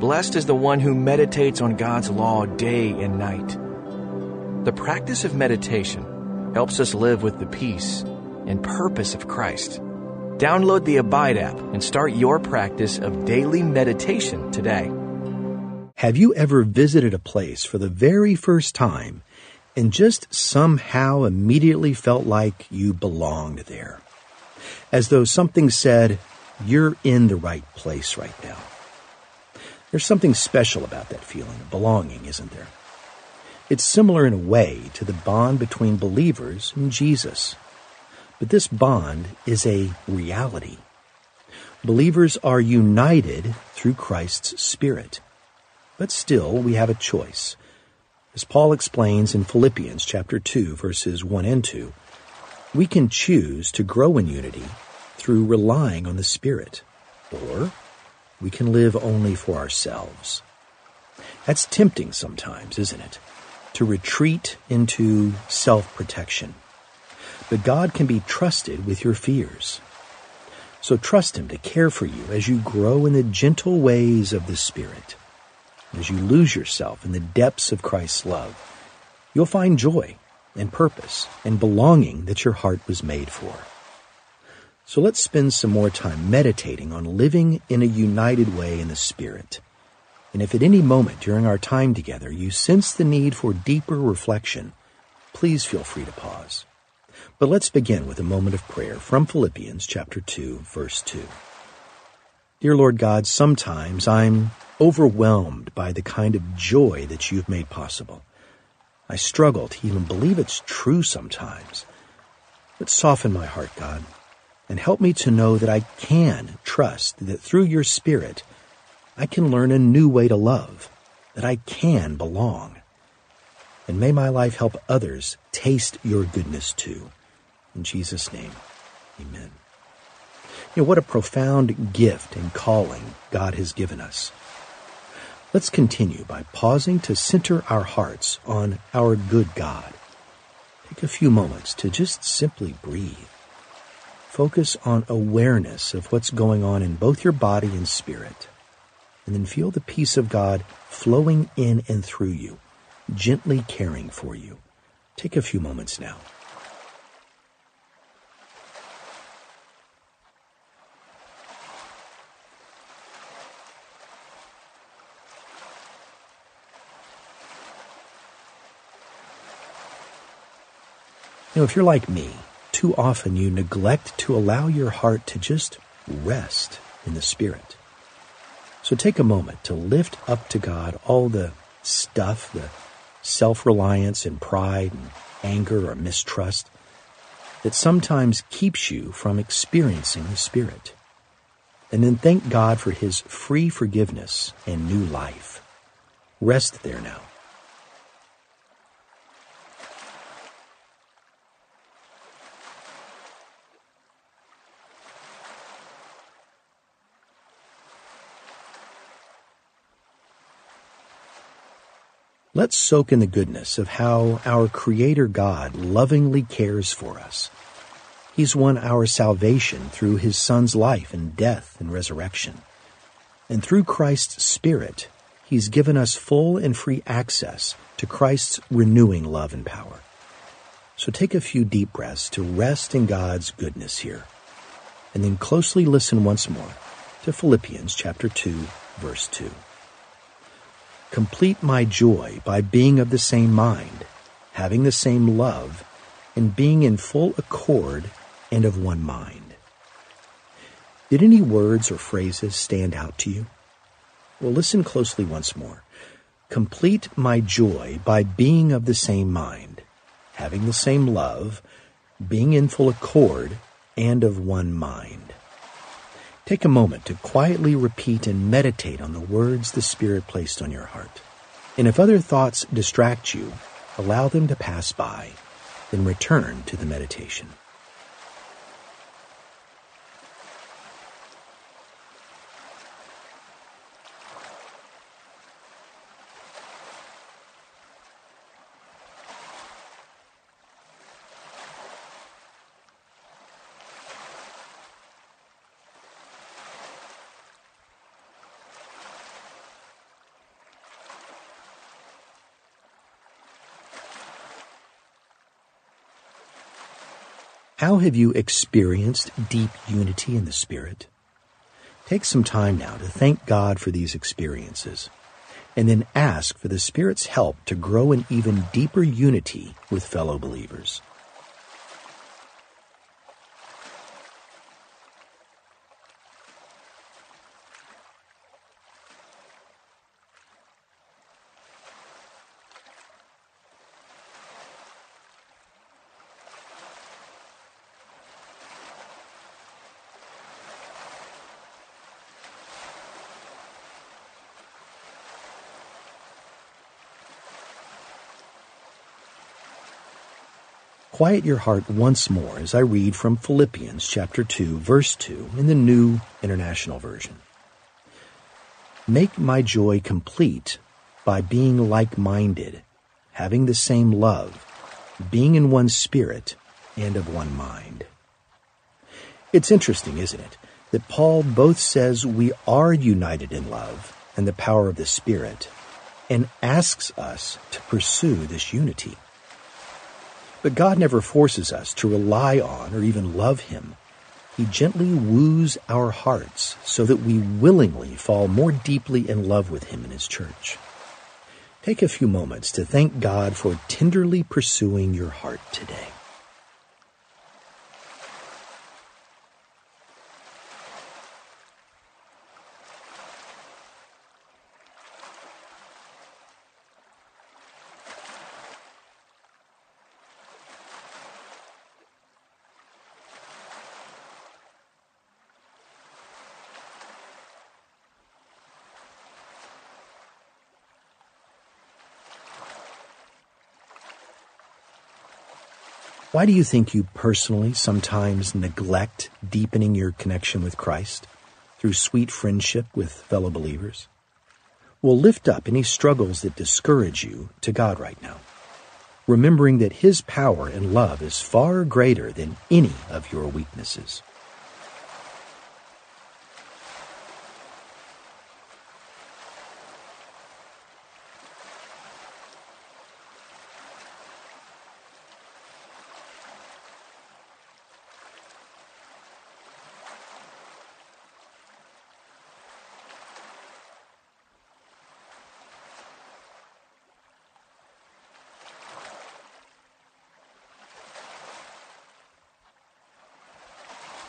Blessed is the one who meditates on God's law day and night. The practice of meditation helps us live with the peace and purpose of Christ. Download the Abide app and start your practice of daily meditation today. Have you ever visited a place for the very first time and just somehow immediately felt like you belonged there? As though something said, you're in the right place right now. There's something special about that feeling of belonging, isn't there? It's similar in a way to the bond between believers and Jesus. But this bond is a reality. Believers are united through Christ's Spirit. But still, we have a choice. As Paul explains in Philippians chapter 2 verses 1 and 2, we can choose to grow in unity through relying on the Spirit, or we can live only for ourselves. That's tempting sometimes, isn't it? To retreat into self-protection. But God can be trusted with your fears. So trust Him to care for you as you grow in the gentle ways of the Spirit. As you lose yourself in the depths of Christ's love, you'll find joy and purpose and belonging that your heart was made for. So let's spend some more time meditating on living in a united way in the Spirit. And if at any moment during our time together you sense the need for deeper reflection, please feel free to pause. But let's begin with a moment of prayer from Philippians chapter 2, verse 2. Dear Lord God, sometimes I'm overwhelmed by the kind of joy that you've made possible. I struggle to even believe it's true sometimes. But soften my heart, God, and help me to know that I can trust that through your Spirit, I can learn a new way to love, that I can belong. And may my life help others taste your goodness too. In Jesus' name, amen. You know, what a profound gift and calling God has given us. Let's continue by pausing to center our hearts on our good God. Take a few moments to just simply breathe. Focus on awareness of what's going on in both your body and spirit. And then feel the peace of God flowing in and through you, gently caring for you. Take a few moments now. You know, if you're like me, too often you neglect to allow your heart to just rest in the Spirit. So take a moment to lift up to God all the stuff, the self reliance and pride and anger or mistrust that sometimes keeps you from experiencing the Spirit. And then thank God for His free forgiveness and new life. Rest there now. Let's soak in the goodness of how our Creator God lovingly cares for us. He's won our salvation through His Son's life and death and resurrection. And through Christ's Spirit, He's given us full and free access to Christ's renewing love and power. So take a few deep breaths to rest in God's goodness here. And then closely listen once more to Philippians chapter 2, verse 2. Complete my joy by being of the same mind, having the same love, and being in full accord and of one mind. Did any words or phrases stand out to you? Well, listen closely once more. Complete my joy by being of the same mind, having the same love, being in full accord, and of one mind. Take a moment to quietly repeat and meditate on the words the Spirit placed on your heart. And if other thoughts distract you, allow them to pass by, then return to the meditation. How have you experienced deep unity in the Spirit? Take some time now to thank God for these experiences, and then ask for the Spirit's help to grow in even deeper unity with fellow believers. Quiet your heart once more as I read from Philippians chapter 2 verse 2 in the New International Version. Make my joy complete by being like-minded, having the same love, being in one spirit and of one mind. It's interesting, isn't it, that Paul both says we are united in love and the power of the Spirit and asks us to pursue this unity. But God never forces us to rely on or even love Him. He gently woos our hearts so that we willingly fall more deeply in love with Him and His church. Take a few moments to thank God for tenderly pursuing your heart today. Why do you think you personally sometimes neglect deepening your connection with Christ through sweet friendship with fellow believers? Well, lift up any struggles that discourage you to God right now, remembering that His power and love is far greater than any of your weaknesses.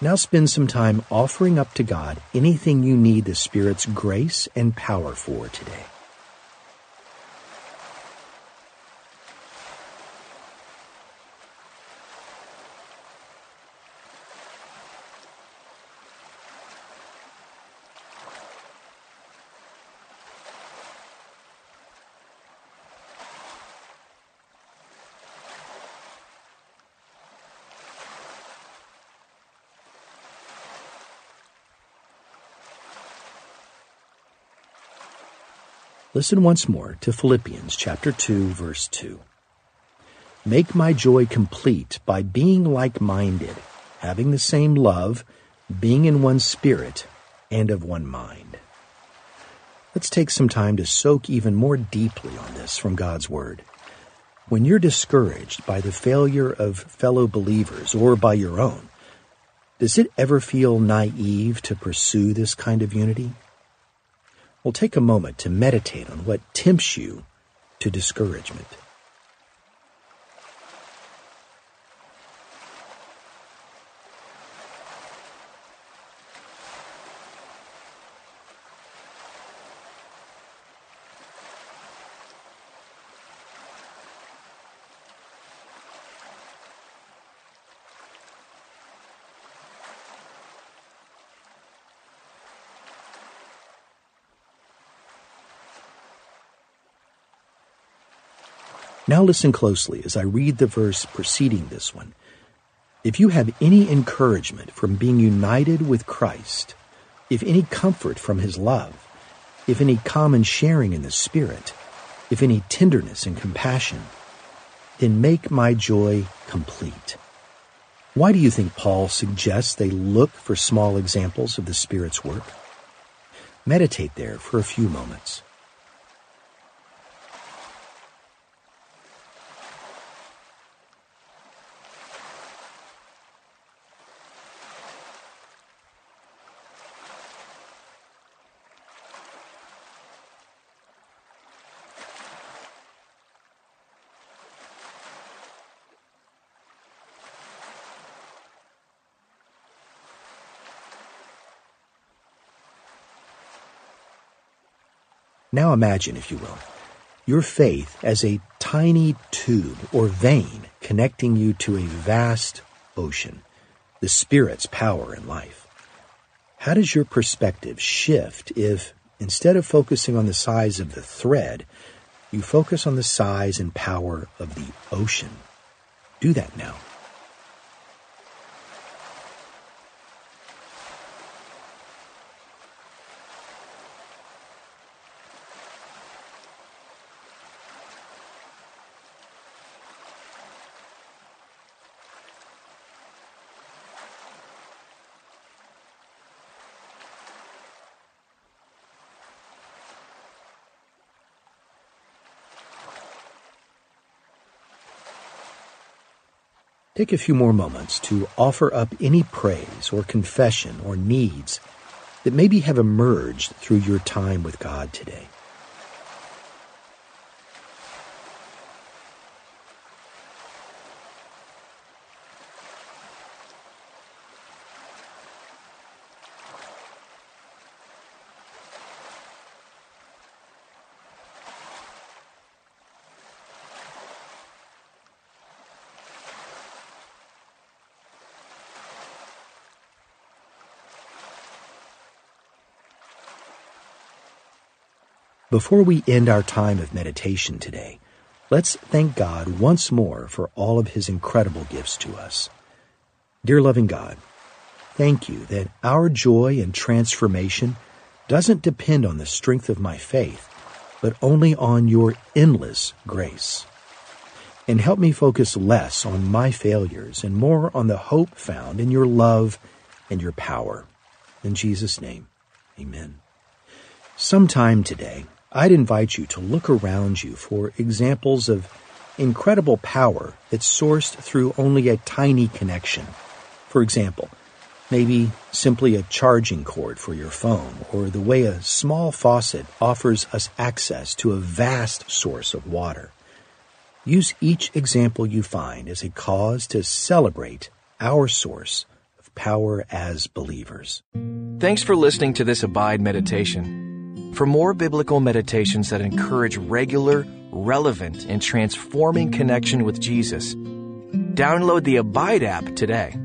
Now spend some time offering up to God anything you need the Spirit's grace and power for today. Listen once more to Philippians chapter 2 verse 2. Make my joy complete by being like-minded, having the same love, being in one spirit, and of one mind. Let's take some time to soak even more deeply on this from God's Word. When you're discouraged by the failure of fellow believers or by your own, does it ever feel naive to pursue this kind of unity? Well, take a moment to meditate on what tempts you to discouragement. Now listen closely as I read the verse preceding this one. If you have any encouragement from being united with Christ, if any comfort from his love, if any common sharing in the Spirit, if any tenderness and compassion, then make my joy complete. Why do you think Paul suggests they look for small examples of the Spirit's work? Meditate there for a few moments. Now imagine, if you will, your faith as a tiny tube or vein connecting you to a vast ocean, the Spirit's power and life. How does your perspective shift if, instead of focusing on the size of the thread, you focus on the size and power of the ocean? Do that now. Take a few more moments to offer up any praise or confession or needs that maybe have emerged through your time with God today. Before we end our time of meditation today, let's thank God once more for all of his incredible gifts to us. Dear loving God, thank you that our joy and transformation doesn't depend on the strength of my faith, but only on your endless grace. And help me focus less on my failures and more on the hope found in your love and your power. In Jesus' name, amen. Sometime today, I'd invite you to look around you for examples of incredible power that's sourced through only a tiny connection. For example, maybe simply a charging cord for your phone, or the way a small faucet offers us access to a vast source of water. Use each example you find as a cause to celebrate our source of power as believers. Thanks for listening to this Abide meditation. For more biblical meditations that encourage regular, relevant, and transforming connection with Jesus, download the Abide app today.